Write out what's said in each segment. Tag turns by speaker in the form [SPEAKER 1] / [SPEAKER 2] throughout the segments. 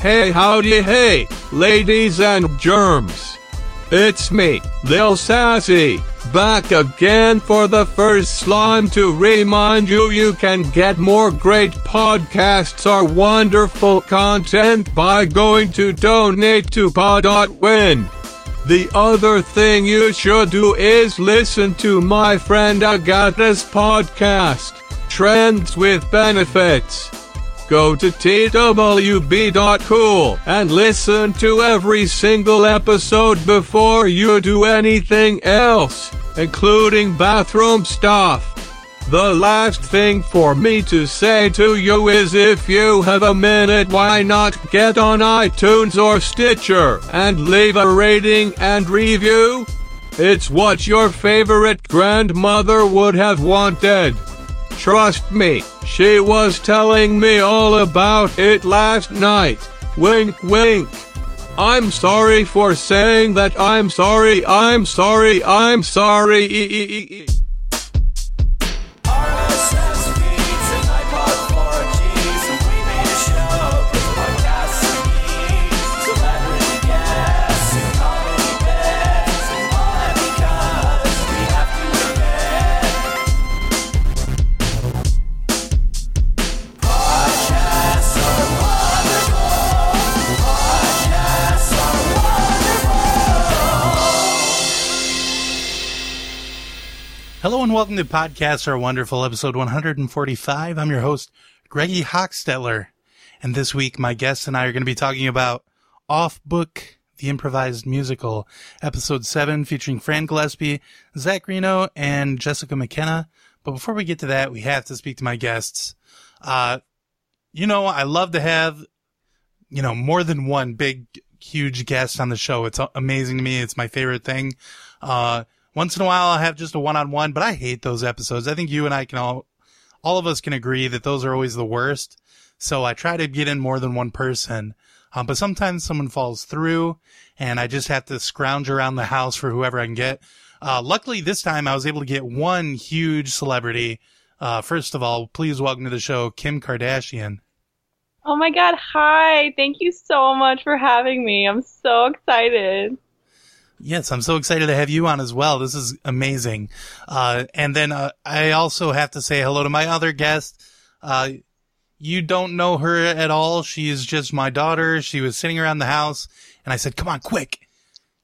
[SPEAKER 1] Hey, howdy, hey, ladies and germs. It's me, Lil Sassy, back again for the first slime to remind you you can get more great podcasts or wonderful content by going to donate to pod.win. The other thing you should do is listen to my friend Agata's podcast, Trends with Benefits. Go to twb.cool and listen to every single episode before you do anything else, including bathroom stuff. The last thing for me to say to you is if you have a minute, why not get on iTunes or Stitcher and leave a rating and review? It's what your favorite grandmother would have wanted. Trust me, she was telling me all about it last night. Wink, wink. I'm sorry for saying that I'm sorry, I'm sorry, I'm sorry.
[SPEAKER 2] Welcome to Podcasts Are Wonderful, episode 145. I'm your host, Greggy Hochstetler. And this week, my guests and I are going to be talking about Off Book, the improvised musical, episode 7, featuring Fran Gillespie, Zach Reino, and Jessica McKenna. But before we get to that, we have to speak to my guests. Uh, you know, I love to have, you know, more than one big, huge guest on the show. It's amazing to me. It's my favorite thing. Uh, once in a while, I'll have just a one-on-one, but I hate those episodes. I think you and I can all, all of us can agree that those are always the worst. So I try to get in more than one person. Um, but sometimes someone falls through and I just have to scrounge around the house for whoever I can get. Uh, luckily this time I was able to get one huge celebrity. Uh, first of all, please welcome to the show, Kim Kardashian.
[SPEAKER 3] Oh my god, hi. Thank you so much for having me. I'm so excited.
[SPEAKER 2] Yes, I'm so excited to have you on as well. This is amazing. Uh, and then, uh, I also have to say hello to my other guest. Uh, you don't know her at all. She is just my daughter. She was sitting around the house and I said, come on, quick.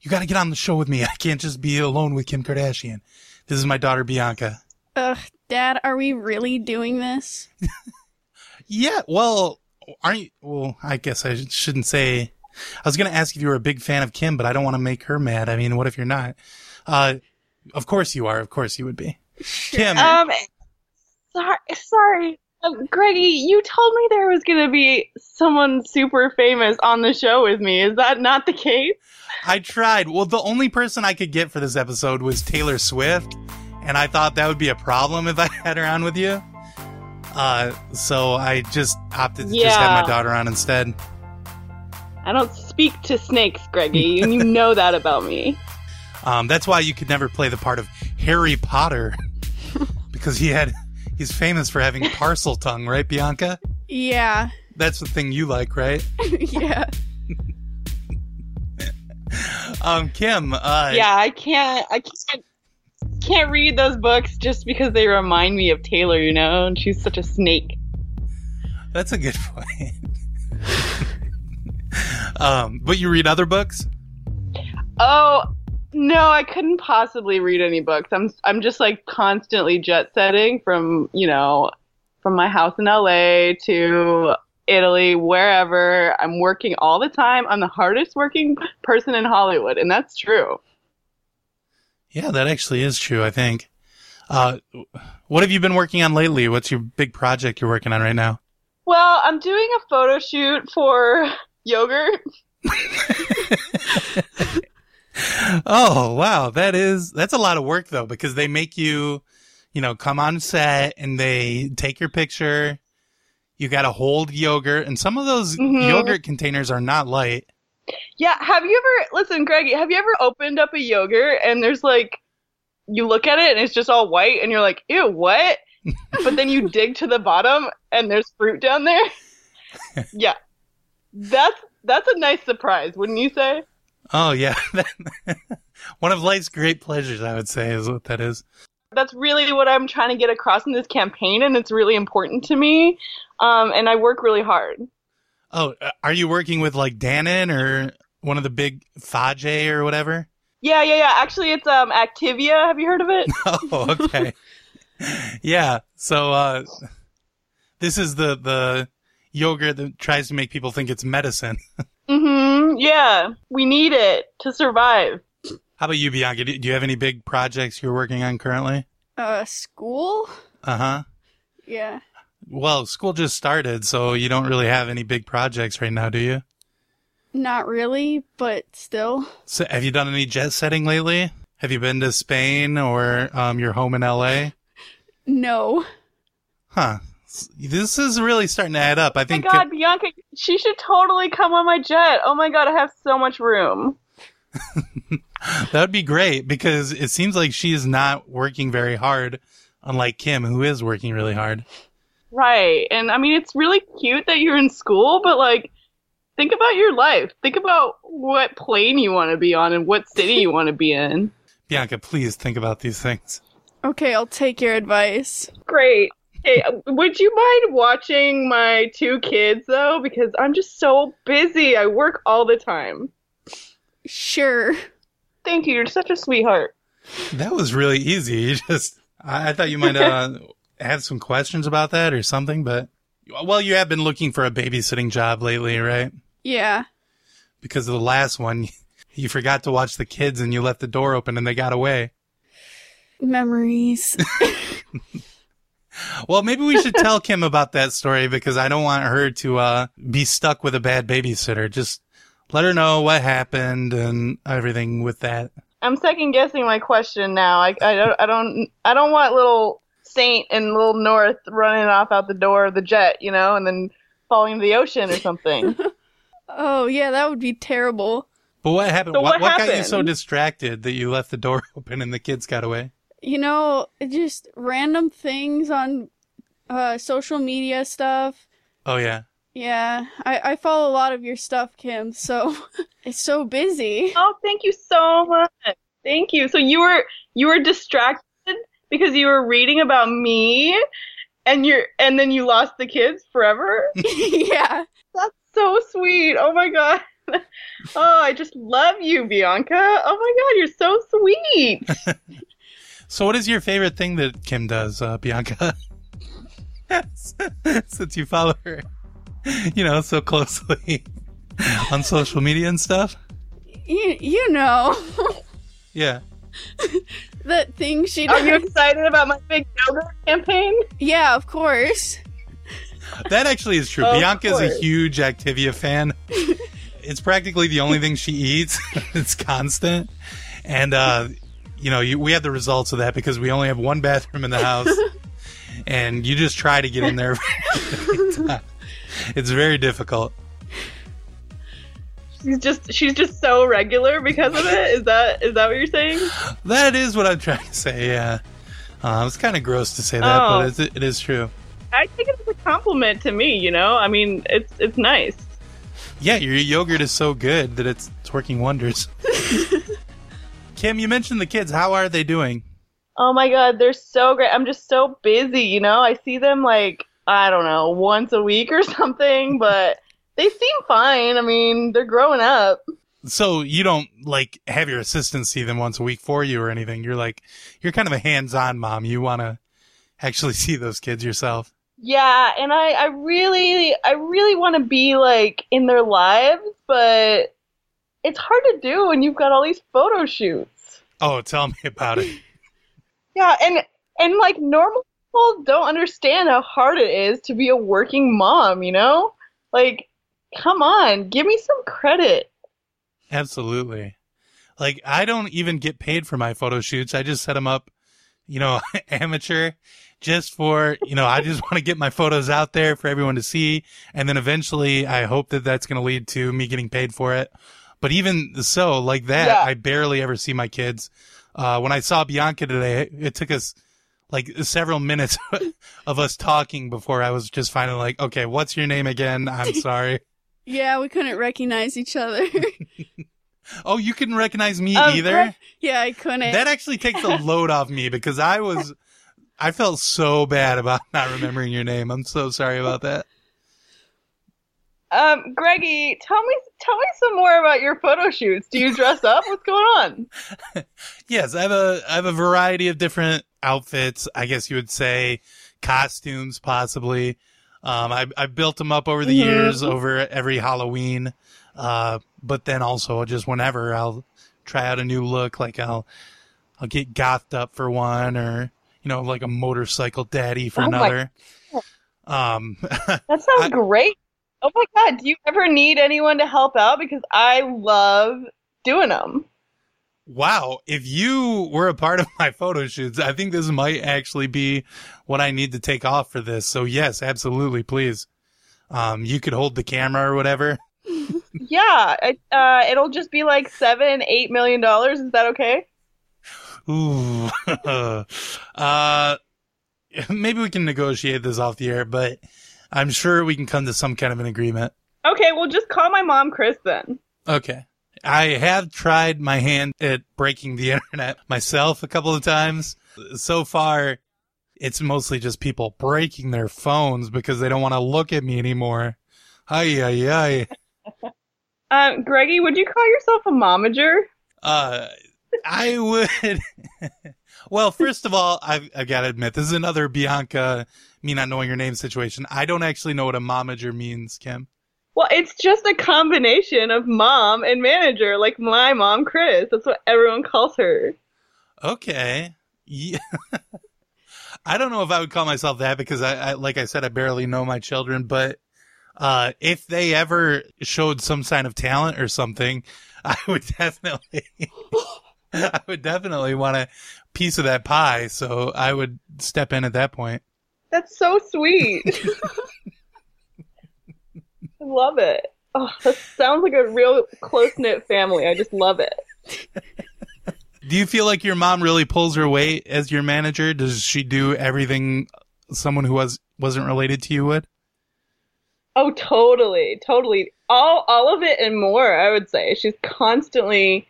[SPEAKER 2] You got to get on the show with me. I can't just be alone with Kim Kardashian. This is my daughter, Bianca.
[SPEAKER 4] Ugh, Dad, are we really doing this?
[SPEAKER 2] Yeah, well, aren't you? Well, I guess I shouldn't say. I was going to ask if you were a big fan of Kim, but I don't want to make her mad. I mean, what if you're not? Uh, of course you are. Of course you would be. Kim,
[SPEAKER 3] Um, sorry, sorry. Um, Greggy, you told me there was going to be someone super famous on the show with me. Is that not the case?
[SPEAKER 2] I tried. Well, the only person I could get for this episode was Taylor Swift, and I thought that would be a problem if I had her on with you. Uh, so I just opted to just have my daughter on instead.
[SPEAKER 3] I don't speak to snakes, Greggy, and you know that about me.
[SPEAKER 2] Um, that's why you could never play the part of Harry Potter because he had he's famous for having Parseltongue, right, Bianca?
[SPEAKER 4] Yeah,
[SPEAKER 2] That's the thing you like, right?
[SPEAKER 4] yeah.
[SPEAKER 2] Um, Kim, uh,
[SPEAKER 3] yeah, I can't. I can't. Can't read those books just because they remind me of Taylor, you know, and she's such a snake.
[SPEAKER 2] that's a good point. Um, but you read other books?
[SPEAKER 3] Oh no, I couldn't possibly read any books. I'm I'm just like constantly jet setting from you know from my house in LA to Italy, wherever. I'm working all the time. I'm the hardest working person in Hollywood, and that's true.
[SPEAKER 2] Yeah, that actually is true, I think. Uh, what have you been working on lately? What's your big project you're working on right now?
[SPEAKER 3] Well, I'm doing a photo shoot for yogurt.
[SPEAKER 2] Oh, wow. That is, that's a lot of work though, because they make you, you know, come on set and they take your picture. You got to hold yogurt and some of those
[SPEAKER 3] Mhm.
[SPEAKER 2] yogurt containers are not light.
[SPEAKER 3] Yeah, have you ever listen, Greggy? Have you ever opened up a yogurt and there's like you look at it and it's just all white and you're like, ew, what? but then you dig to the bottom and there's fruit down there. yeah, That's that's a nice surprise, wouldn't you say?
[SPEAKER 2] Oh yeah, one of life's great pleasures, I would say, is what that is.
[SPEAKER 3] That's really what I'm trying to get across in this campaign, and it's really important to me. Um, and I work really hard.
[SPEAKER 2] Oh, uh, are you working with like Dannon or one of the big Fage or whatever?
[SPEAKER 3] Yeah, yeah, yeah. Actually, it's um Activia. Have you heard of it?
[SPEAKER 2] Oh, okay. yeah. So uh this is the the yogurt that tries to make people think it's medicine.
[SPEAKER 3] mm-hmm. Yeah, we need it to survive.
[SPEAKER 2] How about you, Bianca? Do do you have any big projects you're working on currently?
[SPEAKER 4] Uh, school?
[SPEAKER 2] Uh huh.
[SPEAKER 4] Yeah.
[SPEAKER 2] Well, school just started, so you don't really have any big projects right now, do you?
[SPEAKER 4] Not really, but still.
[SPEAKER 2] So, have you done any jet setting lately? Have you been to Spain or um, your home in LA?
[SPEAKER 4] No.
[SPEAKER 2] Huh. This is really starting to add up. I
[SPEAKER 3] Oh my
[SPEAKER 2] think.
[SPEAKER 3] God, Bianca, she should totally come on my jet. Oh my God, I have so much room.
[SPEAKER 2] That would be great because it seems like she is not working very hard, unlike Kim, who is working really hard.
[SPEAKER 3] Right. And I mean, it's really cute that you're in school, but like, think about your life. Think about what plane you want to be on and what city you want to be in.
[SPEAKER 2] Bianca, please think about these things.
[SPEAKER 4] Okay, I'll take your advice.
[SPEAKER 3] Great. Hey, would you mind watching my two kids though? Because I'm just so busy. I work all the time.
[SPEAKER 4] Sure.
[SPEAKER 3] Thank you. You're such a sweetheart.
[SPEAKER 2] That was really easy. You just, I, I thought you might uh, have some questions about that or something, but well, you have been looking for a babysitting job lately, right?
[SPEAKER 4] Yeah.
[SPEAKER 2] Because of the last one, you forgot to watch the kids and you left the door open and they got away.
[SPEAKER 4] Memories.
[SPEAKER 2] Well, maybe we should tell Kim about that story because I don't want her to uh, be stuck with a bad babysitter. Just let her know what happened and everything with that.
[SPEAKER 3] I'm second guessing my question now. I, I don't I don't I don't want little Saint and little North running off out the door of the jet, you know, and then falling into the ocean or something.
[SPEAKER 4] oh, yeah, that would be terrible.
[SPEAKER 2] But what happened?
[SPEAKER 3] So
[SPEAKER 2] what,
[SPEAKER 3] what
[SPEAKER 2] got you so distracted that you left the door open and the kids got away?
[SPEAKER 4] You know, just random things on uh, social media stuff.
[SPEAKER 2] Oh yeah.
[SPEAKER 4] Yeah, I, I follow a lot of your stuff, Kim, so it's so busy.
[SPEAKER 3] oh, thank you so much. Thank you. So you were you were distracted because you were reading about me and you're and then you lost the kids forever?
[SPEAKER 4] yeah.
[SPEAKER 3] That's so sweet. Oh my god. Oh, I just love you, Bianca. Oh my god, you're so sweet.
[SPEAKER 2] So, what is your favorite thing that Kim does, uh, Bianca? Since you follow her, you know, so closely on social media and stuff.
[SPEAKER 4] You, you know,
[SPEAKER 2] Yeah.
[SPEAKER 4] that thing she
[SPEAKER 3] Are you excited about my big yoga campaign?
[SPEAKER 4] yeah, of course.
[SPEAKER 2] That actually is true.
[SPEAKER 3] Of
[SPEAKER 2] Bianca's a huge Activia fan. it's practically the only thing she eats. it's constant. And, uh, you know, you, we have the results of that because we only have one bathroom in the house. and you just try to get in there. it's very difficult.
[SPEAKER 3] She's just she's just so regular because of it. Is that is that what you're saying?
[SPEAKER 2] That is what I'm trying to say, yeah. Uh, it's kind of gross to say that,
[SPEAKER 3] Oh.
[SPEAKER 2] but it's, it is true.
[SPEAKER 3] I think it's a compliment to me. You know, I mean, it's it's nice.
[SPEAKER 2] Yeah, your yogurt is so good that it's, it's working wonders. Kim, you mentioned the kids. How are they doing?
[SPEAKER 3] Oh my god, they're so great. I'm just so busy. You know, I see them like I don't know once a week or something, but they seem fine. I mean, they're growing up.
[SPEAKER 2] So you don't like have your assistant see them once a week for you or anything. You're like you're kind of a hands-on mom. You want to actually see those kids yourself.
[SPEAKER 3] Yeah, and I, I really, I really want to be like in their lives, but it's hard to do when you've got all these photo shoots.
[SPEAKER 2] Oh, tell me about it.
[SPEAKER 3] Yeah, and and like normal people don't understand how hard it is to be a working mom, you know? Like, come on, give me some credit.
[SPEAKER 2] Absolutely. Like I don't even get paid for my photo shoots. I just set them up, you know, amateur just for, you know, I just want to get my photos out there for everyone to see. And then eventually I hope that that's going to lead to me getting paid for it. But even so, like that,
[SPEAKER 3] Yeah.
[SPEAKER 2] I barely ever see my kids. Uh, when I saw Bianca today, it took us like several minutes of us talking before I was just finally like, okay, what's your name again? I'm sorry.
[SPEAKER 4] Yeah, we couldn't recognize each other.
[SPEAKER 2] Oh, you couldn't recognize me
[SPEAKER 3] Um,
[SPEAKER 2] either?
[SPEAKER 4] Yeah, I couldn't.
[SPEAKER 2] That actually takes a load off me because I was, I felt so bad about not remembering your name. I'm so sorry about that.
[SPEAKER 3] Um, Greggy, tell me tell me some more about your photo shoots. Do you dress up? What's going on?
[SPEAKER 2] Yes, I have a, I have a variety of different outfits. I guess you would say costumes, possibly. Um, I, I built them up over the
[SPEAKER 3] Mhm.
[SPEAKER 2] years, over every Halloween. Uh, but then also just whenever I'll try out a new look, like I'll, I'll get gothed up for one or, you know, like a motorcycle daddy for
[SPEAKER 3] Oh my
[SPEAKER 2] another. Um,
[SPEAKER 3] That sounds
[SPEAKER 2] I-
[SPEAKER 3] great. Oh my god, do you ever need anyone to help out? Because I love doing them.
[SPEAKER 2] Wow, if you were a part of my photo shoots, I think this might actually be what I need to take off for this. So yes, absolutely, please. Um, you could hold the camera or whatever.
[SPEAKER 3] Yeah, it, uh, it'll just be like seven, eight million dollars. Is that okay?
[SPEAKER 2] Ooh, uh, maybe we can negotiate this off the air, but I'm sure we can come to some kind of an agreement.
[SPEAKER 3] Okay, well, just call my mom, Kris, then.
[SPEAKER 2] Okay. I have tried my hand at breaking the internet myself a couple of times. So far, it's mostly just people breaking their phones because they don't want to look at me anymore. Ay, ay, ay.
[SPEAKER 3] Um, Greggy, would you call yourself a momager?
[SPEAKER 2] Uh, I would. well, first of all, I've, I've got to admit, this is another Bianca, me not knowing your name situation. I don't actually know what a momager means, Kim.
[SPEAKER 3] Well, it's just a combination of mom and manager, like my mom, Kris. That's what everyone calls her.
[SPEAKER 2] Okay. Yeah. I don't know if I would call myself that because I, I like I said, I barely know my children, but uh, if they ever showed some sign of talent or something, I would definitely, I would definitely want a piece of that pie. So I would step in at that point.
[SPEAKER 3] That's so sweet. I love it. Oh, that sounds like a real close knit family. I just love it.
[SPEAKER 2] Do you feel like your mom really pulls her weight as your manager? Does she do everything someone who was wasn't related to you would?
[SPEAKER 3] Oh, totally, totally. All all of it and more, I would say. She's constantly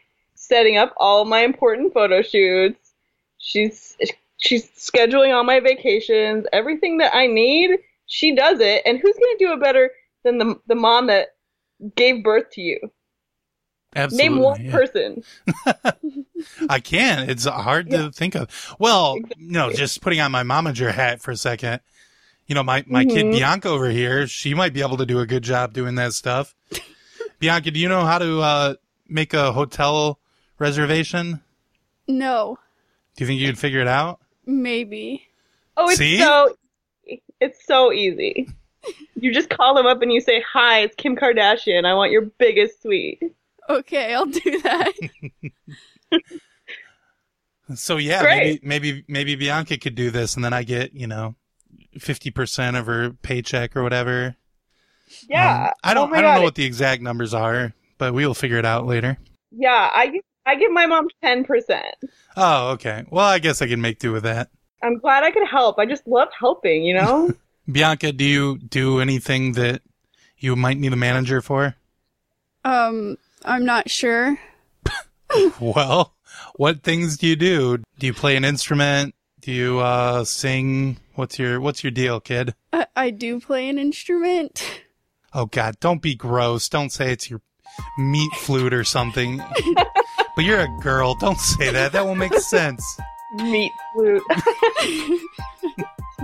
[SPEAKER 3] setting up all my important photo shoots. She's she's scheduling all my vacations. Everything that I need, she does it. And who's going to do it better than the the mom that gave birth to you?
[SPEAKER 2] Absolutely.
[SPEAKER 3] Name one
[SPEAKER 2] yeah.
[SPEAKER 3] person.
[SPEAKER 2] I can. It's hard to think of. Well, no, just putting on my momager hat for a second. You know, my, my kid
[SPEAKER 3] Mhm.
[SPEAKER 2] Bianca over here, she might be able to do a good job doing that stuff. Bianca, do you know how to uh, make a hotel reservation?
[SPEAKER 4] no,
[SPEAKER 2] Do you think you could figure it out?
[SPEAKER 4] maybe.
[SPEAKER 3] Oh, it's
[SPEAKER 2] See?
[SPEAKER 3] so it's so easy. You just call them up and you say, "Hi, it's Kim Kardashian. I want your biggest suite."
[SPEAKER 4] Okay, I'll do that.
[SPEAKER 2] So yeah,
[SPEAKER 3] Great.
[SPEAKER 2] maybe maybe maybe Bianca could do this, and then I get you know fifty percent of her paycheck or whatever.
[SPEAKER 3] Yeah.
[SPEAKER 2] Um, I don't
[SPEAKER 3] Oh
[SPEAKER 2] I don't
[SPEAKER 3] God.
[SPEAKER 2] know what the exact numbers are, but we will figure it out later.
[SPEAKER 3] Yeah, I give, I give my mom 10%.
[SPEAKER 2] Oh, okay. Well, I guess I can make do with that.
[SPEAKER 3] I'm glad I could help. I just love helping, you know?
[SPEAKER 2] Bianca, do you do anything that you might need a manager for?
[SPEAKER 4] Um, I'm not sure.
[SPEAKER 2] Well, what things do you do? Do you play an instrument? Do you uh sing? What's your what's your deal, kid?
[SPEAKER 4] I, I do play an instrument.
[SPEAKER 2] Oh god, don't be gross. Don't say it's your meat flute or something. but you're a girl. Don't say that. That won't make sense.
[SPEAKER 3] Meat flute.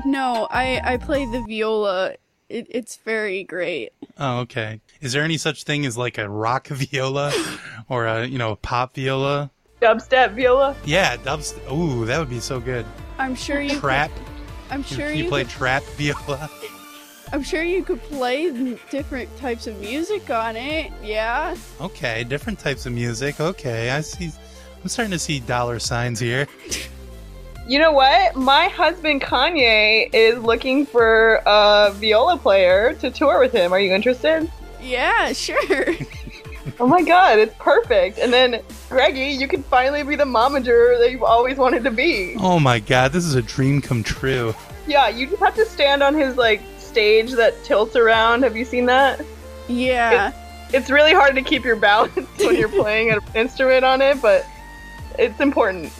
[SPEAKER 4] No, I I play the viola. It, it's very great.
[SPEAKER 2] Oh, okay. Is there any such thing as like a rock viola or a, you know, a pop viola?
[SPEAKER 3] Dubstep viola.
[SPEAKER 2] Yeah, dubstep. Ooh, that would be so good.
[SPEAKER 4] I'm sure you.
[SPEAKER 2] Trap.
[SPEAKER 4] Could, I'm
[SPEAKER 2] Can
[SPEAKER 4] sure
[SPEAKER 2] you
[SPEAKER 4] you.
[SPEAKER 2] play
[SPEAKER 4] could,
[SPEAKER 2] trap viola?
[SPEAKER 4] I'm sure you could play different types of music on it. Yeah.
[SPEAKER 2] Okay, different types of music. Okay, I see. I'm starting to see dollar signs here.
[SPEAKER 3] You know what? My husband Kanye is looking for a viola player to tour with him. Are you interested?
[SPEAKER 4] Yeah. Sure.
[SPEAKER 3] Oh my god, it's perfect. And then, Greggy, you can finally be the momager that you've always wanted to be.
[SPEAKER 2] Oh my god, this is a dream come true.
[SPEAKER 3] Yeah, you just have to stand on his, like, stage that tilts around. Have you seen that?
[SPEAKER 4] Yeah.
[SPEAKER 3] It's really hard to keep your balance when you're playing an instrument on it, but it's important.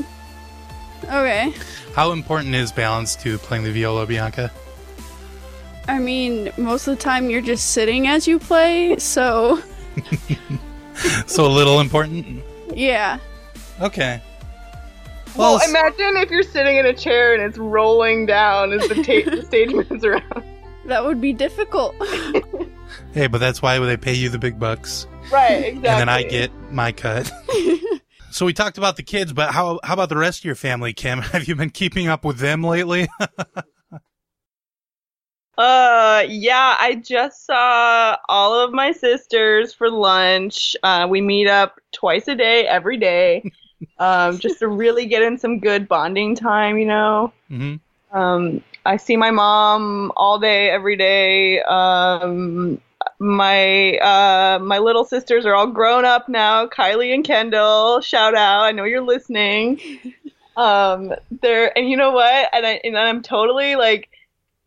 [SPEAKER 4] Okay.
[SPEAKER 2] How important is balance to playing the viola, Bianca?
[SPEAKER 4] I mean, most of the time you're just sitting as you play, so
[SPEAKER 2] So a little important.
[SPEAKER 4] yeah.
[SPEAKER 2] Okay.
[SPEAKER 3] Well,
[SPEAKER 2] s-
[SPEAKER 3] imagine if you're sitting in a chair and it's rolling down as the, ta- the stage moves around.
[SPEAKER 4] That would be difficult.
[SPEAKER 2] hey, but that's why they pay you the big bucks,
[SPEAKER 3] Right, exactly.
[SPEAKER 2] and then I get my cut. so we talked about the kids, but how how about the rest of your family, Kim? Have you been keeping up with them lately?
[SPEAKER 3] Uh, yeah, I just saw all of my sisters for lunch. Uh, we meet up twice a day, every day, um, just to really get in some good bonding time, you know.
[SPEAKER 2] hmm
[SPEAKER 3] Um, I see my mom all day, every day. Um, my uh, my little sisters are all grown up now. Kylie and Kendall, shout out! I know you're listening. Um, they're and you know what? And I and I'm totally like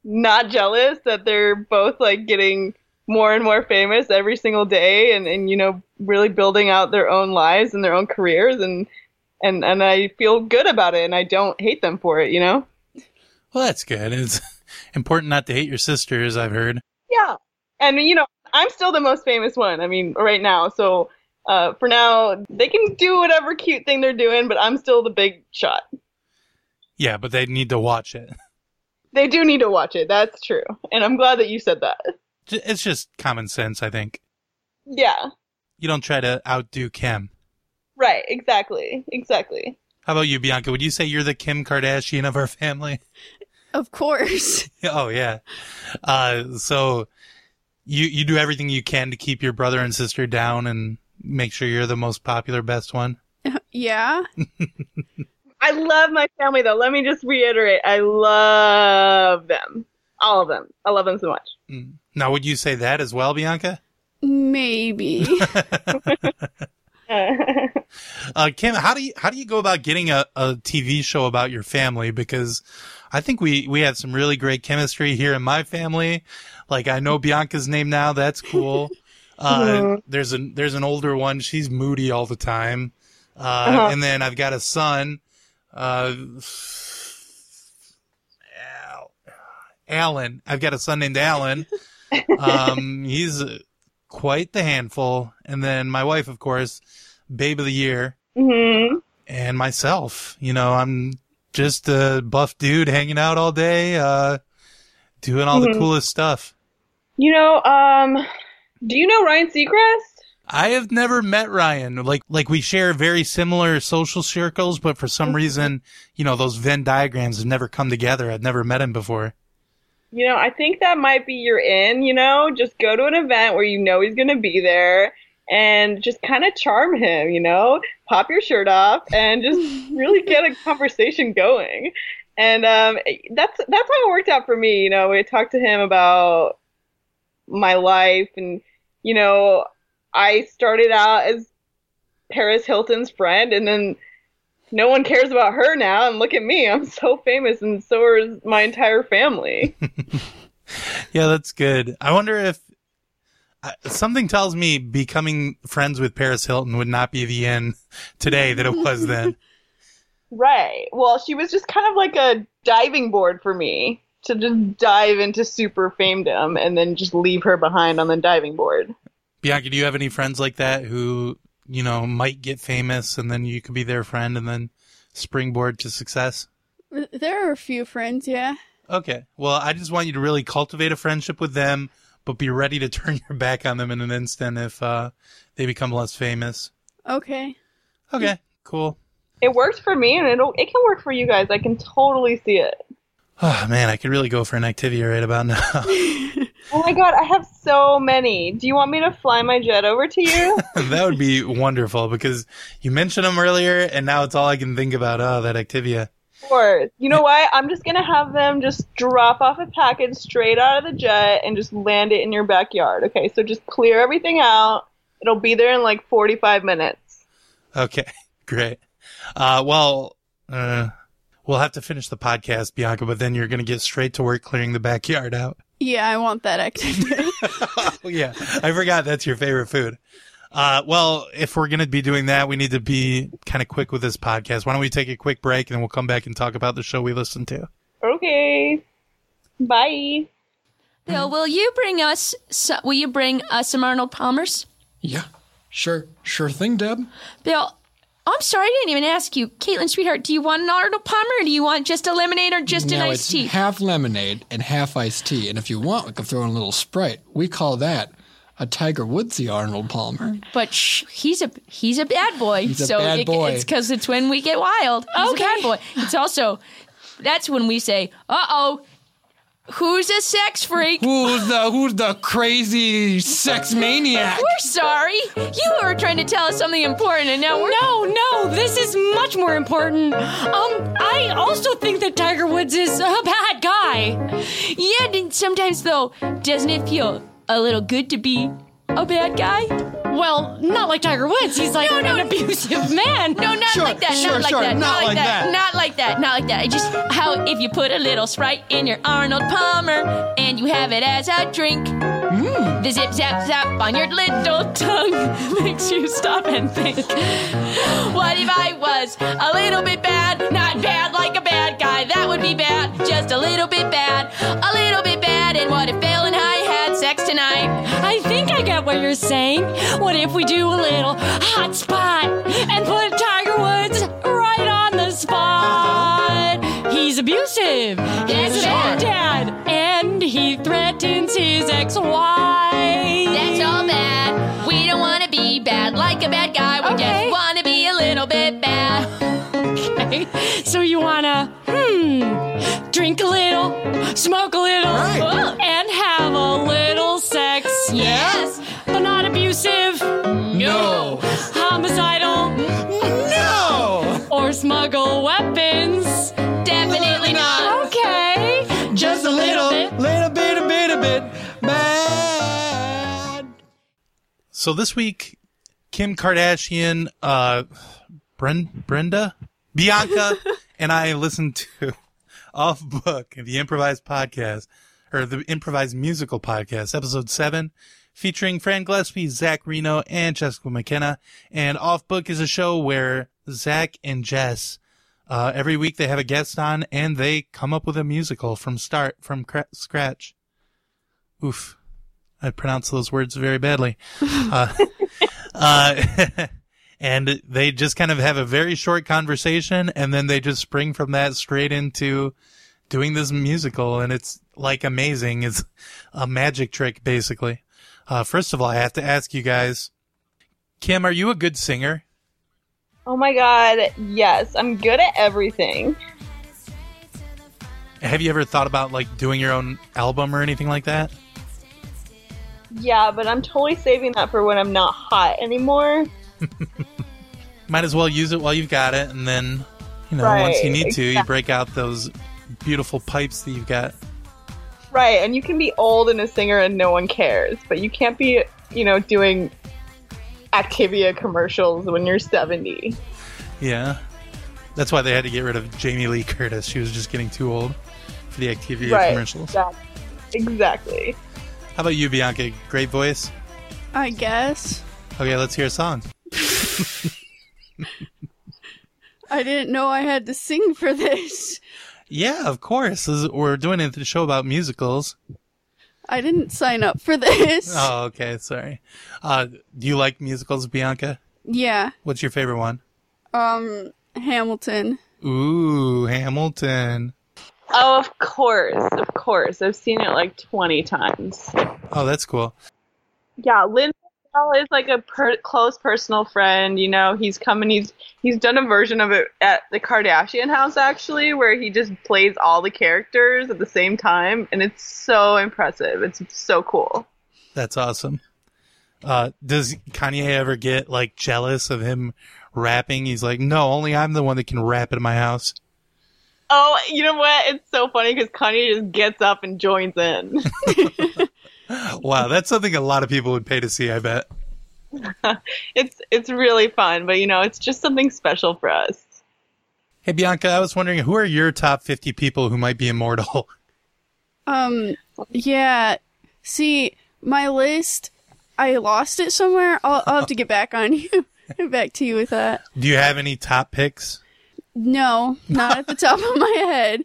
[SPEAKER 3] not jealous that they're both like getting more and more famous every single day, and and you know really building out their own lives and their own careers, and and and I feel good about it, and I don't hate them for it, you know.
[SPEAKER 2] Well, that's good. It's important not to hate your sisters. I've heard.
[SPEAKER 3] Yeah. And you know, I'm still the most famous one. I mean, right now. So uh, for now, they can do whatever cute thing they're doing, but I'm still the big shot.
[SPEAKER 2] Yeah, but they need to watch it.
[SPEAKER 3] They do need to watch it. That's true. And I'm glad that you said that.
[SPEAKER 2] It's just common sense, I think.
[SPEAKER 3] Yeah.
[SPEAKER 2] You don't try to outdo Kim.
[SPEAKER 3] Right. Exactly. Exactly.
[SPEAKER 2] How about you, Bianca? Would you say you're the Kim Kardashian of our family?
[SPEAKER 4] Of course.
[SPEAKER 2] oh yeah. Uh, so you you do everything you can to keep your brother and sister down and make sure you're the most popular, best one.
[SPEAKER 4] yeah.
[SPEAKER 3] I love my family, though. Let me just reiterate. I love them. All of them. I love them so much.
[SPEAKER 2] Mm. Now, would you say that as well, Bianca?
[SPEAKER 4] Maybe.
[SPEAKER 2] Uh, Kim, how do you how do you go about getting a, a TV show about your family? Because I think we we have some really great chemistry here in my family. Like I know Bianca's name now. That's cool. Uh, there's an there's an older one. She's moody all the time. Uh,
[SPEAKER 3] Uh-huh.
[SPEAKER 2] and then I've got a son. Uh, Al- Alan. I've got a son named Alan. Um, he's quite the handful. And then my wife, of course, babe of the year
[SPEAKER 3] hmm
[SPEAKER 2] and myself. You know, I'm just a buff dude hanging out all day, uh, doing all the
[SPEAKER 3] Mhm.
[SPEAKER 2] coolest stuff.
[SPEAKER 3] You know, um, do you know Ryan Seacrest?
[SPEAKER 2] I have never met Ryan. Like, like we share very similar social circles, but for some reason, you know, those Venn diagrams have never come together. I've never met him before.
[SPEAKER 3] You know, I think that might be your in, you know, just go to an event where you know he's going to be there and just kind of charm him, you know, pop your shirt off and just really get a conversation going. And um, that's that's how it worked out for me. You know, we talked to him about my life, and you know, I started out as Paris Hilton's friend, and then no one cares about her now. And look at me, I'm so famous, and so is my entire family.
[SPEAKER 2] Yeah, that's good. I wonder if something tells me becoming friends with Paris Hilton would not be the end today that it was then.
[SPEAKER 3] Right. Well, she was just kind of like a diving board for me to just dive into super famedom and then just leave her behind on the diving board.
[SPEAKER 2] Bianca, do you have any friends like that who, you know, might get famous and then you could be their friend and then springboard to success?
[SPEAKER 4] there are a few friends, yeah.
[SPEAKER 2] Okay. Well, I just want you to really cultivate a friendship with them, but be ready to turn your back on them in an instant if uh, they become less famous.
[SPEAKER 4] Okay.
[SPEAKER 2] Okay. Cool.
[SPEAKER 3] It worked for me and it'll it can work for you guys. I can totally see it.
[SPEAKER 2] Oh man, I could really go for an activity right about now.
[SPEAKER 3] Oh my god, I have so many. Do you want me to fly my jet over to you?
[SPEAKER 2] that would be wonderful because you mentioned them earlier, and now it's all I can think about. Oh, that Activia.
[SPEAKER 3] Or you know what? I'm just gonna have them just drop off a package straight out of the jet and just land it in your backyard. Okay, so just clear everything out. It'll be there in like 45 minutes.
[SPEAKER 2] Okay, great. Uh, well, uh, we'll have to finish the podcast, Bianca, but then you're going to get straight to work clearing the backyard out.
[SPEAKER 4] Yeah, I want that activity.
[SPEAKER 2] Oh, yeah, I forgot that's your favorite food. Uh, well, if we're going to be doing that, we need to be kind of quick with this podcast. Why don't we take a quick break and then we'll come back and talk about the show we listened to?
[SPEAKER 3] Okay. Bye.
[SPEAKER 5] Bill, will you bring us? Will you bring us some Arnold Palmers?
[SPEAKER 6] Yeah, sure, sure thing, Deb.
[SPEAKER 5] Bill, I'm sorry, I didn't even ask you, Caitlin, sweetheart. Do you want an Arnold Palmer, or do you want just a lemonade or just an
[SPEAKER 6] now
[SPEAKER 5] iced
[SPEAKER 6] it's
[SPEAKER 5] tea?
[SPEAKER 6] half lemonade and half iced tea, and if you want, we can throw in a little Sprite. We call that a Tiger Woodsy Arnold Palmer.
[SPEAKER 5] but shh, he's a he's a bad boy.
[SPEAKER 6] He's a
[SPEAKER 5] so
[SPEAKER 6] bad
[SPEAKER 5] it-
[SPEAKER 6] boy.
[SPEAKER 5] it's because it's when we get wild. He's a bad boy. It's also that's when we say, "Uh oh, who's a sex freak?"
[SPEAKER 6] Who's the who's the crazy sex maniac?
[SPEAKER 5] We're sorry. You were trying to tell us something important, and now we're
[SPEAKER 7] No, no, this is much more important. Um, I also think that Tiger Woods is a bad guy.
[SPEAKER 5] Yeah, and sometimes though, doesn't it feel a little good to be a bad guy?
[SPEAKER 7] Well, not like Tiger Woods. He's like an abusive man.
[SPEAKER 5] No, not
[SPEAKER 6] Sure,
[SPEAKER 5] like that.
[SPEAKER 6] sure,
[SPEAKER 5] not like
[SPEAKER 6] sure,
[SPEAKER 5] that.
[SPEAKER 6] not like that.
[SPEAKER 5] Not like that. Not like that. I just how if you put a little Sprite in your Arnold Palmer and you have it as a drink.
[SPEAKER 6] Hmm.
[SPEAKER 5] The zip zap zap on your little tongue makes you stop and think. What if I was a little bit bad? Not bad like a bad guy. That would be bad. Just a little bit bad. A little
[SPEAKER 7] saying. What if we do a little hot spot and put Tiger Woods right on the spot? He's abusive. He's bad dad. And he threatens his ex-wife.
[SPEAKER 5] That's all bad. We don't want to be bad like a bad guy. We
[SPEAKER 7] Okay.
[SPEAKER 5] just want to be a little bit bad.
[SPEAKER 7] Okay. So you wanna, hmm, drink a little, smoke a little,
[SPEAKER 6] Right.
[SPEAKER 7] and have a little sex.
[SPEAKER 5] Yes.
[SPEAKER 7] But not abusive,
[SPEAKER 6] No.
[SPEAKER 7] homicidal,
[SPEAKER 6] No.
[SPEAKER 7] or smuggle weapons.
[SPEAKER 5] Definitely not.
[SPEAKER 7] Okay.
[SPEAKER 6] Just a little, little bit, a bit, a bit bad.
[SPEAKER 2] So this week, Kim Kardashian, uh, Bren- Brenda, Bianca, and I listened to Off Book, the improvised podcast, or the improvised musical podcast, episode seven, featuring Fran Gillespie, Zach Reino, and Jessica McKenna. And Off Book is a show where Zach and Jess, uh, every week they have a guest on and they come up with a musical from start, from cra- scratch. Oof. I pronounce those words very badly. Uh, uh, and they just kind of have a very short conversation and then they just spring from that straight into doing this musical and it's like amazing. It's a magic trick basically. Uh, first of all, I have to ask you guys, Kim, are you a good singer?
[SPEAKER 3] Oh my god, yes. I'm good at everything.
[SPEAKER 2] Have you ever thought about like doing your own album or anything like that?
[SPEAKER 3] Yeah, but I'm totally saving that for when I'm not hot anymore.
[SPEAKER 2] Might as well use it while you've got it and then, you know,
[SPEAKER 3] Right,
[SPEAKER 2] once you need to, you break out those beautiful pipes that you've got.
[SPEAKER 3] Right, and you can be old and a singer and no one cares, but you can't be, you know, doing Activia commercials when you're 70.
[SPEAKER 2] Yeah. That's why they had to get rid of Jamie Lee Curtis. She was just getting too old for the Activia
[SPEAKER 3] right.
[SPEAKER 2] commercials.
[SPEAKER 3] Exactly. exactly.
[SPEAKER 2] How about you, Bianca? Great voice.
[SPEAKER 4] I guess.
[SPEAKER 2] Okay, let's hear a song.
[SPEAKER 4] I didn't know I had to sing for this.
[SPEAKER 2] Yeah, of course. Is- We're doing a show about musicals.
[SPEAKER 4] I didn't sign up for this.
[SPEAKER 2] Oh, okay. Sorry. Uh, do you like musicals, Bianca?
[SPEAKER 4] Yeah.
[SPEAKER 2] What's your favorite one?
[SPEAKER 4] Um, Hamilton.
[SPEAKER 2] Ooh, Hamilton.
[SPEAKER 3] Oh, of course, of course. I've seen it like 20 times.
[SPEAKER 2] Oh, that's cool.
[SPEAKER 3] Yeah, Lin Is like a per- close personal friend. You know, he's coming. He's he's done a version of it at the Kardashian house actually, where he just plays all the characters at the same time, and it's so impressive. It's so cool.
[SPEAKER 2] That's awesome. Uh, does Kanye ever get like jealous of him rapping? He's like, no, only I'm the one that can rap at my house.
[SPEAKER 3] Oh, you know what? It's so funny because Kanye just gets up and joins in.
[SPEAKER 2] Wow, that's something a lot of people would pay to see, I bet.
[SPEAKER 3] it's it's really fun, but you know, it's just something special for us.
[SPEAKER 2] Hey, Bianca, I was wondering who are your top 50 people who might be immortal?
[SPEAKER 4] Um, Yeah. See, my list, I lost it somewhere. I'll, I'll have to get back on you. Back to you with that.
[SPEAKER 2] Do you have any top picks?
[SPEAKER 4] No, not at the top of my head.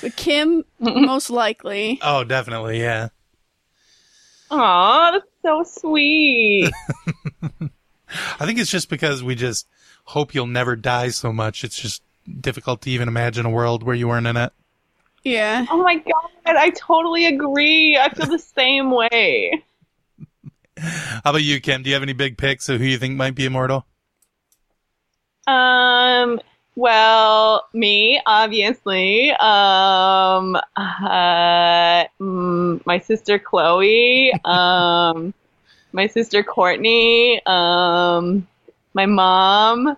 [SPEAKER 4] But Kim, most likely.
[SPEAKER 2] Oh, definitely, yeah.
[SPEAKER 3] Aw, that's so sweet.
[SPEAKER 2] I think it's just because we just hope you'll never die so much. It's just difficult to even imagine a world where you weren't in it.
[SPEAKER 4] Yeah.
[SPEAKER 3] oh my god, I totally agree. I feel the same way.
[SPEAKER 2] How about you, Kim? Do you have any big picks of who you think might be immortal?
[SPEAKER 3] Um, well, me, obviously. Um, uh, mm, my sister Khloé. Um, my sister Kourtney. Um, my mom.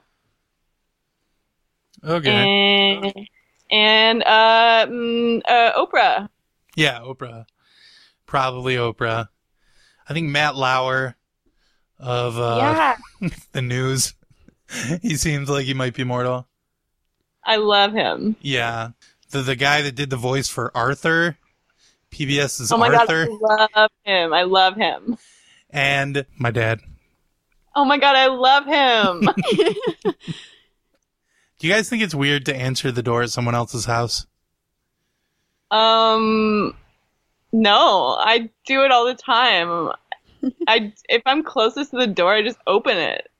[SPEAKER 2] Okay.
[SPEAKER 3] And, and uh, mm, uh, Oprah.
[SPEAKER 2] Yeah, Oprah. Probably Oprah. I think Matt Lauer of uh,
[SPEAKER 3] yeah,
[SPEAKER 2] the news. he seems like he might be mortal.
[SPEAKER 3] I love him.
[SPEAKER 2] Yeah. The the guy that did the voice for Arthur, PBS's
[SPEAKER 3] Oh my
[SPEAKER 2] Arthur,
[SPEAKER 3] god, I love him. I love him.
[SPEAKER 2] and my dad.
[SPEAKER 3] Oh my god, I love him.
[SPEAKER 2] Do you guys think it's weird to answer the door at someone else's house?
[SPEAKER 3] Um, no, I do it all the time. I if I'm closest to the door, I just open it.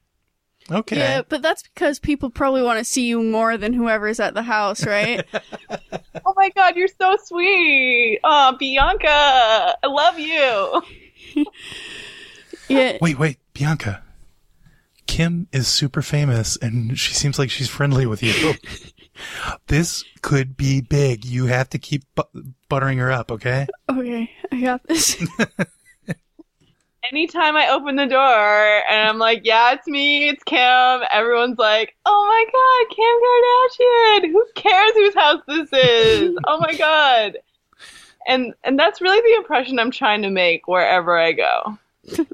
[SPEAKER 2] Okay.
[SPEAKER 4] Yeah, but that's because people probably want to see you more than whoever's at the house, right?
[SPEAKER 3] Oh my god, you're so sweet. Oh, Bianca, I love you.
[SPEAKER 4] yeah.
[SPEAKER 2] Wait, wait, Bianca. Kim is super famous and she seems like she's friendly with you. this could be big. You have to keep bu- buttering her up, okay?
[SPEAKER 4] Okay, I got this.
[SPEAKER 3] Anytime I open the door and I'm like, yeah, it's me, it's Kim, everyone's like, oh my god, Kim Kardashian. Who cares whose house this is? oh my god. And and that's really the impression I'm trying to make wherever I go.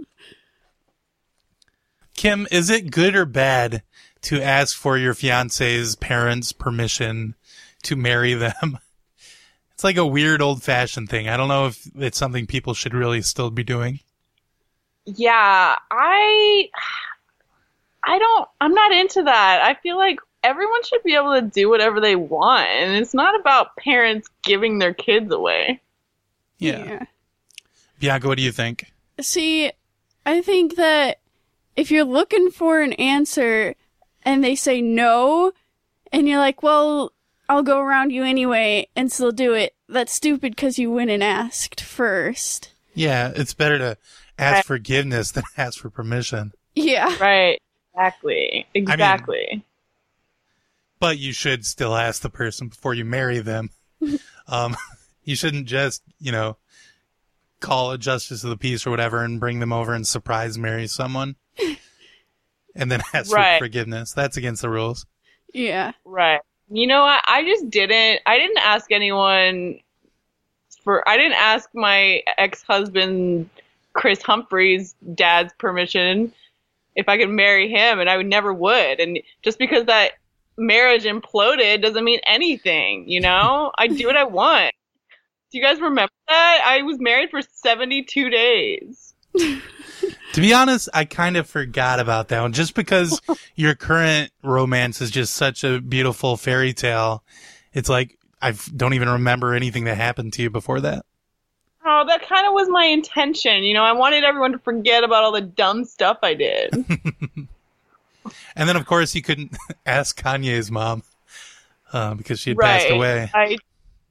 [SPEAKER 2] Kim, is it good or bad to ask for your fiance's parents' permission to marry them? It's like a weird old fashioned thing. I don't know if it's something people should really still be doing.
[SPEAKER 3] Yeah, I I don't I'm not into that. I feel like everyone should be able to do whatever they want and it's not about parents giving their kids away.
[SPEAKER 2] Yeah. Bianca, what do you think?
[SPEAKER 4] See, I think that if you're looking for an answer and they say no, and you're like, well, I'll go around you anyway and still do it, that's stupid because you went and asked first.
[SPEAKER 2] Yeah, it's better to ask forgiveness than ask for permission.
[SPEAKER 4] Yeah.
[SPEAKER 3] Right. Exactly. Exactly.
[SPEAKER 2] But you should still ask the person before you marry them. um, you shouldn't just, you know, call a justice of the peace or whatever and bring them over and surprise marry someone. and then ask
[SPEAKER 3] Right.
[SPEAKER 2] for forgiveness. That's against the rules.
[SPEAKER 4] Yeah.
[SPEAKER 3] Right. You know what? I just didn't. I didn't ask anyone for. I didn't ask my ex-husband Kris Humphries' dad's permission if I could marry him, and I would never would. And just because that marriage imploded doesn't mean anything. You know, I do what I want. Do you guys remember that? I was married for 72 days.
[SPEAKER 2] To be honest, I kind of forgot about that one just because your current romance is just such a beautiful fairy tale. It's like I don't even remember anything that happened to you before that.
[SPEAKER 3] Oh, that kind of was my intention. You know, I wanted everyone to forget about all the dumb stuff I did.
[SPEAKER 2] And then, of course, you couldn't ask Kanye's mom uh, because she had passed away.
[SPEAKER 3] I,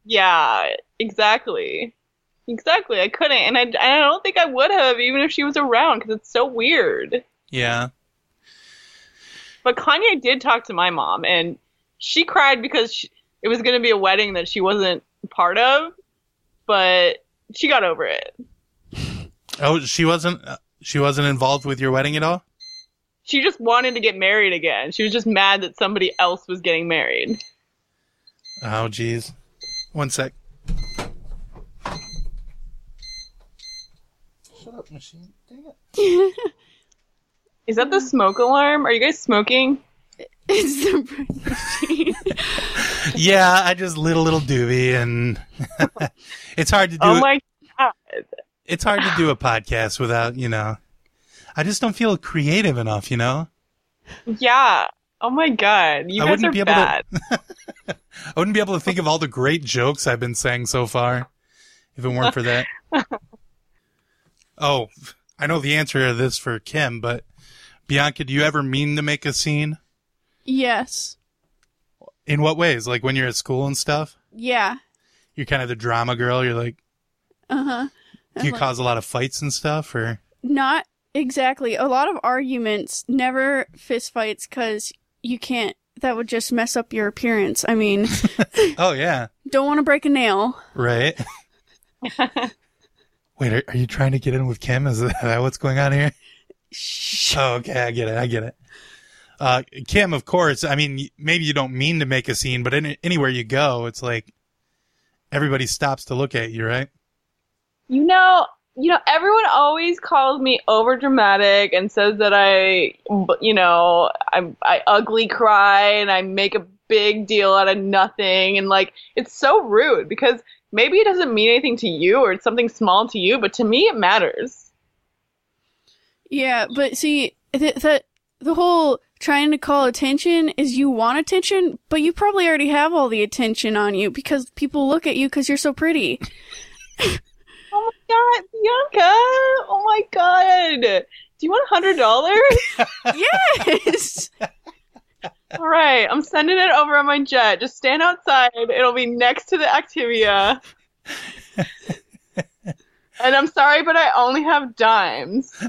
[SPEAKER 3] yeah, exactly, exactly. I couldn't, and I, and I don't think I would have even if she was around because it's so weird.
[SPEAKER 2] Yeah.
[SPEAKER 3] But Kanye did talk to my mom, and she cried because she, it was going to be a wedding that she wasn't part of, but she got over it.
[SPEAKER 2] Oh, she wasn't. uh, She wasn't involved with your wedding at all.
[SPEAKER 3] She just wanted to get married again. She was just mad that somebody else was getting married.
[SPEAKER 2] Oh, jeez. One sec. Shut up, machine. Dang it.
[SPEAKER 3] Is that the smoke alarm? Are you guys smoking?
[SPEAKER 4] It's the machine.
[SPEAKER 2] Yeah, I just lit a little doobie, and it's hard to do.
[SPEAKER 3] Oh my God.
[SPEAKER 2] It's hard to do a podcast without, you know. I just don't feel creative enough, you know.
[SPEAKER 3] Yeah. Oh my God. You
[SPEAKER 2] I
[SPEAKER 3] guys
[SPEAKER 2] wouldn't
[SPEAKER 3] are
[SPEAKER 2] be able
[SPEAKER 3] bad.
[SPEAKER 2] to. I wouldn't be able to think of all the great jokes I've been saying so far if it weren't for that. oh, I know the answer to this for Kim, but Bianca, do you ever mean to make a scene?
[SPEAKER 4] Yes.
[SPEAKER 2] In what ways? Like when you're at school and stuff?
[SPEAKER 4] Yeah.
[SPEAKER 2] You're kind of the drama girl. You're like,
[SPEAKER 4] Uh huh.
[SPEAKER 2] do you cause a lot of fights and stuff, or
[SPEAKER 4] Not exactly. A lot of arguments, never fist fights, because you can't. That would just mess up your appearance. I mean,
[SPEAKER 2] oh yeah,
[SPEAKER 4] don't want to break a nail.
[SPEAKER 2] right? Wait, are, are you trying to get in with Kim? Is that what's going on here?
[SPEAKER 4] Shh.
[SPEAKER 2] Oh, okay, I get it. I get it. Uh, Kim, of course. I mean, maybe you don't mean to make a scene, but any, anywhere you go, it's like everybody stops to look at you, right?
[SPEAKER 3] You know, you know, everyone always calls me over dramatic and says that I, you know, I, I ugly cry and I make a big deal out of nothing. And like, it's so rude because maybe it doesn't mean anything to you or it's something small to you, but to me, it matters.
[SPEAKER 4] Yeah, but see, th- that the whole trying to call attention is you want attention, but you probably already have all the attention on you because people look at you because you're so pretty.
[SPEAKER 3] Oh my God, Bianca! Oh my God! Do you want a hundred dollars?
[SPEAKER 4] yes.
[SPEAKER 3] All right, I'm sending it over on my jet. Just stand outside. It'll be next to the Activia. And I'm sorry, but I only have dimes.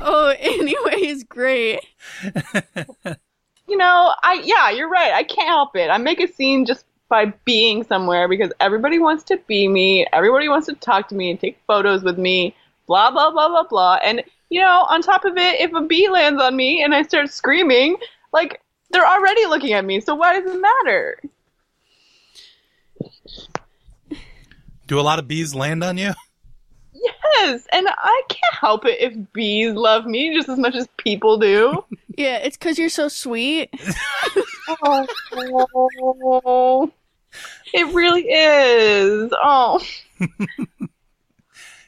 [SPEAKER 4] oh, anyways, great.
[SPEAKER 3] You know, I yeah, you're right. I can't help it. I make a scene just by being somewhere because everybody wants to be me. Everybody wants to talk to me and take photos with me. Blah blah blah blah blah. And you know, on top of it, if a bee lands on me and I start screaming, like they're already looking at me. So why does it matter?
[SPEAKER 2] Do a lot of bees land on you?
[SPEAKER 3] Yes, and I can't help it if bees love me just as much as people do.
[SPEAKER 4] Yeah, it's because you're so sweet.
[SPEAKER 3] oh, it really is. Oh,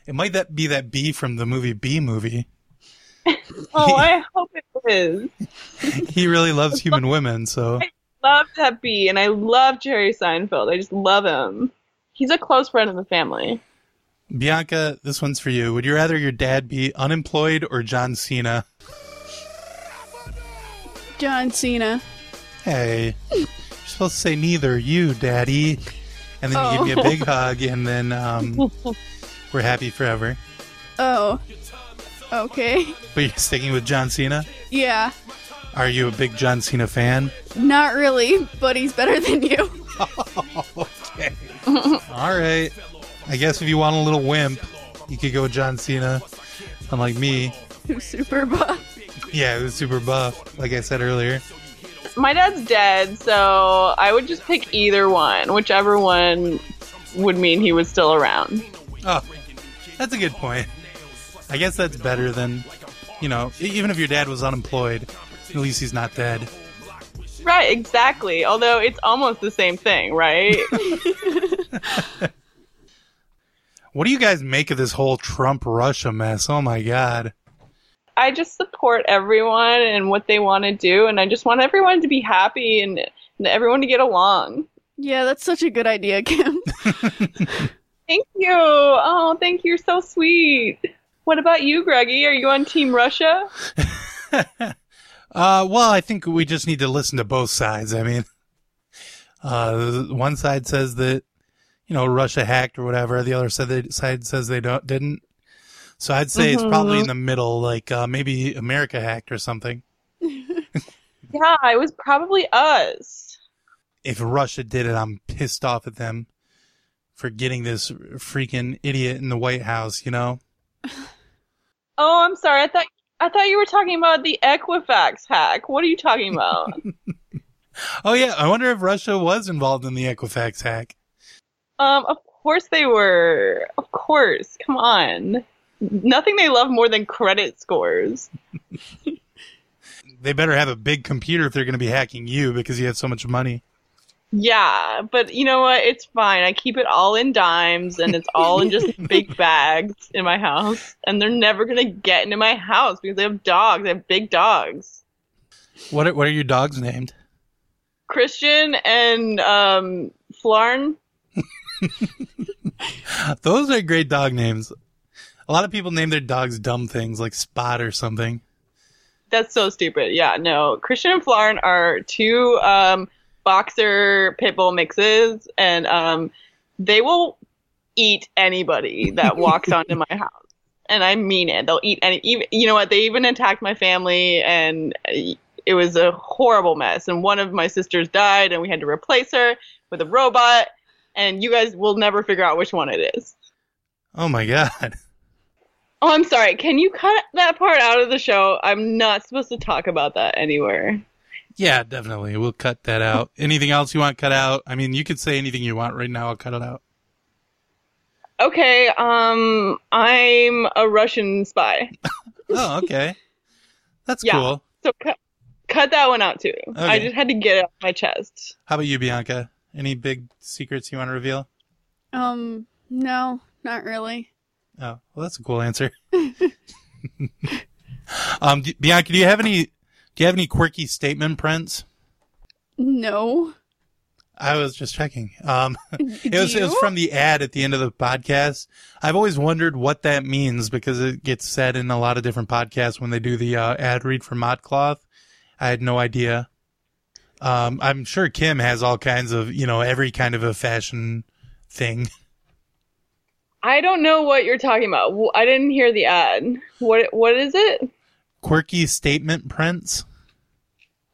[SPEAKER 2] It might that be that bee from the movie Bee Movie.
[SPEAKER 3] oh, I hope it is.
[SPEAKER 2] He really loves human women, so I
[SPEAKER 3] Love that bee, and I love Jerry Seinfeld. I just love him. He's a close friend of the family.
[SPEAKER 2] Bianca, this one's for you. Would you rather your dad be unemployed or John Cena?
[SPEAKER 4] John Cena.
[SPEAKER 2] Hey, you're supposed to say neither, you, daddy. And then you give me a
[SPEAKER 4] Oh.
[SPEAKER 2] big hug, and then um, we're happy forever.
[SPEAKER 4] Oh. Okay.
[SPEAKER 2] But you're sticking with John Cena?
[SPEAKER 4] Yeah.
[SPEAKER 2] Are you a big John Cena fan?
[SPEAKER 4] Not really, but he's better than you.
[SPEAKER 2] okay. All right. I guess if you want a little wimp, you could go with John Cena. Unlike me.
[SPEAKER 4] Who's super buff.
[SPEAKER 2] Yeah, was super buff, like I said earlier.
[SPEAKER 3] My dad's dead, so I would just pick either one, whichever one would mean he was still around.
[SPEAKER 2] Oh, that's a good point. I guess that's better than, you know, even if your dad was unemployed, at least he's not dead.
[SPEAKER 3] Right, exactly. Although it's almost the same thing, right?
[SPEAKER 2] What do you guys make of this whole Trump Russia mess? Oh my god.
[SPEAKER 3] I just support everyone and what they want to do, and I just want everyone to be happy and, and everyone to get along.
[SPEAKER 4] Yeah, that's such a good idea, Kim.
[SPEAKER 3] Thank you. Oh, thank you. You're so sweet. What about you, Greggy? Are you on Team Russia?
[SPEAKER 2] Uh, well, I think we just need to listen to both sides. I mean, uh, one side says that, you know, Russia hacked or whatever. The other side, they, side says they don't, didn't. So I'd say it's probably in the middle, like, uh, maybe America hacked or something.
[SPEAKER 3] Yeah, it was probably us.
[SPEAKER 2] If Russia did it, I'm pissed off at them for getting this freaking idiot in the White House, you know?
[SPEAKER 3] Oh, I'm sorry. I thought I thought you were talking about the Equifax hack. What are you talking about?
[SPEAKER 2] Oh yeah, I wonder if Russia was involved in the Equifax hack.
[SPEAKER 3] Um, of course they were. Of course. Come on. Nothing they love more than credit scores.
[SPEAKER 2] They better have a big computer if they're going to be hacking you because you have so much money.
[SPEAKER 3] Yeah, but you know what? It's fine. I keep it all in dimes and it's all in just big bags in my house. And they're never going to get into my house because they have dogs. They have big dogs.
[SPEAKER 2] What are, what are your dogs named?
[SPEAKER 3] Christian and um, Flarn.
[SPEAKER 2] Those are great dog names. A lot of people name their dogs dumb things like Spot or something.
[SPEAKER 3] That's so stupid. Yeah, no. Christian and Flarn are two um, boxer pit bull mixes, and um, they will eat anybody that walks onto my house. And I mean it. They'll eat any. Even you know what? They even attacked my family, and it was a horrible mess. And one of my sisters died, and we had to replace her with a robot. And you guys will never figure out which one it is.
[SPEAKER 2] Oh my god.
[SPEAKER 3] Oh, I'm sorry. Can you cut that part out of the show? I'm not supposed to talk about that anywhere.
[SPEAKER 2] Yeah, definitely. We'll cut that out. Anything else you want cut out? I mean, you could say anything you want right now. I'll cut it out.
[SPEAKER 3] Okay, um, I'm a Russian spy.
[SPEAKER 2] Oh, okay. That's
[SPEAKER 3] Yeah.
[SPEAKER 2] cool.
[SPEAKER 3] So cut, cut that one out too.
[SPEAKER 2] Okay.
[SPEAKER 3] I just had to get it off my chest.
[SPEAKER 2] How about you, Bianca? Any big secrets you want to reveal?
[SPEAKER 4] Um, no, not really.
[SPEAKER 2] Oh, well, that's a cool answer. um, d- Bianca, do you have any? Do you have any quirky statement prints?
[SPEAKER 4] No.
[SPEAKER 2] I was just checking. Um, it
[SPEAKER 4] Do
[SPEAKER 2] was it was from the ad at the end of the podcast. I've always wondered what that means because it gets said in a lot of different podcasts when they do the uh, ad read for ModCloth. I had no idea. Um, I'm sure Kim has all kinds of you know every kind of a fashion thing.
[SPEAKER 3] I don't know what you're talking about. I didn't hear the ad. What what is it?
[SPEAKER 2] Quirky statement prints.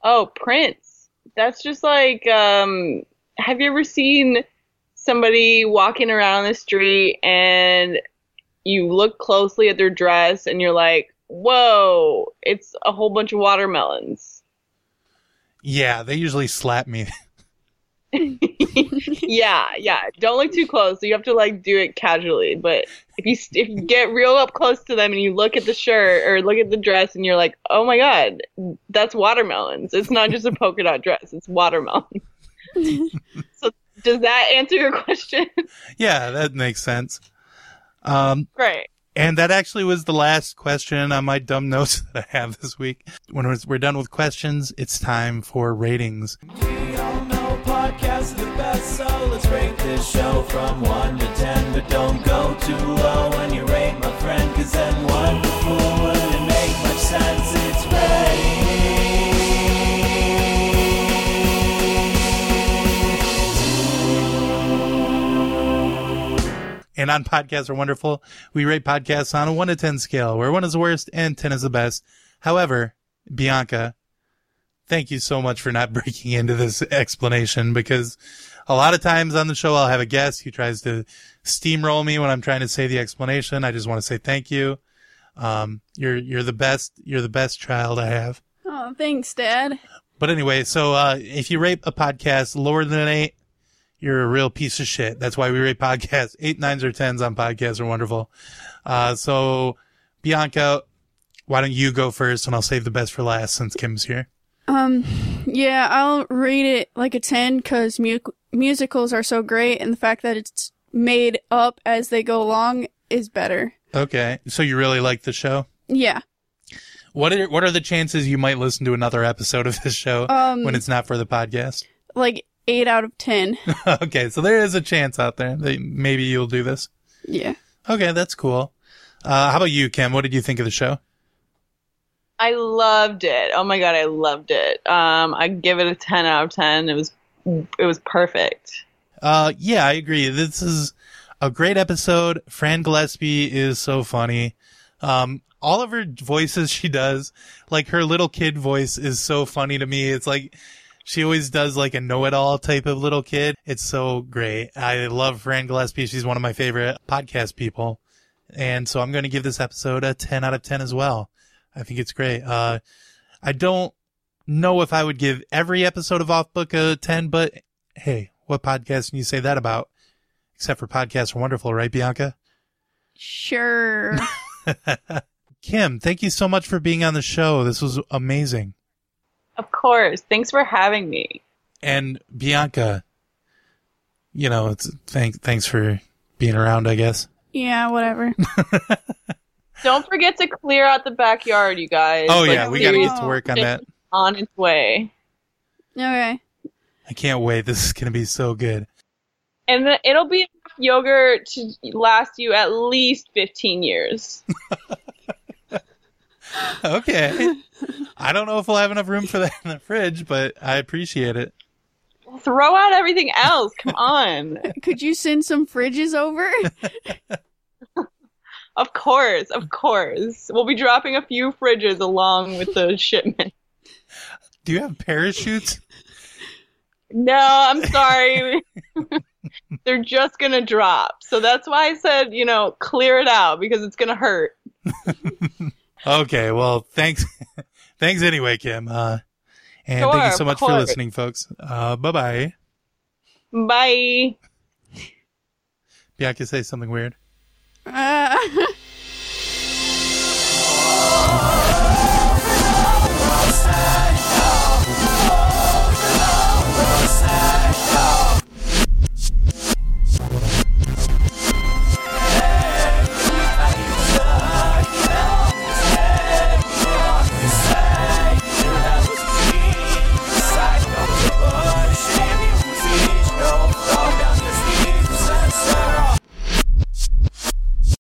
[SPEAKER 3] Oh, Prince. That's just like um have you ever seen somebody walking around the street and you look closely at their dress and you're like, "Whoa, it's a whole bunch of watermelons."
[SPEAKER 2] Yeah, they usually slap me.
[SPEAKER 3] yeah, yeah. Don't look too close. So You have to like do it casually. But if you if you get real up close to them and you look at the shirt or look at the dress and you're like, oh my god, that's watermelons. It's not just a polka dot dress. It's watermelon. so does that answer your question?
[SPEAKER 2] yeah, that makes sense. Um,
[SPEAKER 3] Great.
[SPEAKER 2] And that actually was the last question on my dumb notes that I have this week. When we're done with questions, it's time for ratings.
[SPEAKER 8] We all know podcasts are the best, so let's rate this show from 1 to 10. But don't go too low when you rate my friend, cause then wonderful wouldn't make much sense. It's
[SPEAKER 2] And on Podcasts Are Wonderful, we rate podcasts on a 1 to 10 scale, where 1 is the worst and 10 is the best. However, Bianca, thank you so much for not breaking into this explanation because a lot of times on the show, I'll have a guest who tries to steamroll me when I'm trying to say the explanation. I just want to say thank you. Um, you're, you're the best, you're the best child I have.
[SPEAKER 4] Oh, thanks, Dad.
[SPEAKER 2] But anyway, so uh, if you rate a podcast lower than an eight, you're a real piece of shit. That's why we rate podcasts. Eight, nines, or tens on podcasts are wonderful. Uh, so Bianca, why don't you go first, and I'll save the best for last since Kim's here.
[SPEAKER 4] Um, yeah, I'll rate it like a 10 because mu- musicals are so great, and the fact that it's made up as they go along is better.
[SPEAKER 2] Okay, so you really like the show.
[SPEAKER 4] Yeah.
[SPEAKER 2] What are what are the chances you might listen to another episode of this show
[SPEAKER 4] Um,
[SPEAKER 2] when it's not for the podcast?
[SPEAKER 4] Like 8 out of 10.
[SPEAKER 2] okay, so there is a chance out there that maybe you'll do this.
[SPEAKER 4] yeah.
[SPEAKER 2] Okay, that's cool. Uh, how about you, Kim? What did you think of the show?
[SPEAKER 3] I loved it. Oh my god, I loved it. Um, I give it a ten out of ten. It was it was perfect.
[SPEAKER 2] Uh, yeah, I agree. This is a great episode. Fran Gillespie is so funny. Um, all of her voices she does, like her little kid voice is so funny to me. It's like, she always does like a know-it-all type of little kid. It's so great. I love Fran Gillespie. She's one of my favorite podcast people. And so I'm going to give this episode a 10 out of 10 as well. I think it's great. Uh, I don't know if I would give every episode of Off Book a 10, but hey, what podcast can you say that about? Except for podcasts are wonderful, right, Bianca?
[SPEAKER 4] Sure.
[SPEAKER 2] Kim, thank you so much for being on the show. This was amazing.
[SPEAKER 3] Of course. Thanks for having me.
[SPEAKER 2] And Bianca, you know, it's thank, thanks for being around, I guess.
[SPEAKER 4] Yeah, whatever.
[SPEAKER 3] Don't forget to clear out the backyard, you guys.
[SPEAKER 2] Oh,
[SPEAKER 3] Like,
[SPEAKER 2] yeah, we got to get to work on that.
[SPEAKER 3] on its way.
[SPEAKER 4] Okay.
[SPEAKER 2] I can't wait. This is going to be so good.
[SPEAKER 3] And then it'll be enough yogurt to last you at least 15 years.
[SPEAKER 2] Okay. I don't know if we'll have enough room for that in the fridge, but I appreciate it.
[SPEAKER 3] Throw out everything else. Come on.
[SPEAKER 4] Could you send some fridges over?
[SPEAKER 3] Of course, of course. We'll be dropping a few fridges along with the shipment.
[SPEAKER 2] Do you have parachutes?
[SPEAKER 3] No, I'm sorry. They're just going to drop. So that's why I said, you know, clear it out because it's going to hurt.
[SPEAKER 2] Okay, well, thanks. thanks anyway, Kim. Uh, and
[SPEAKER 3] Sure,
[SPEAKER 2] thank you so much for listening, folks. Uh, bye bye.
[SPEAKER 3] Bye.
[SPEAKER 2] Bianca, say something weird.
[SPEAKER 4] Uh,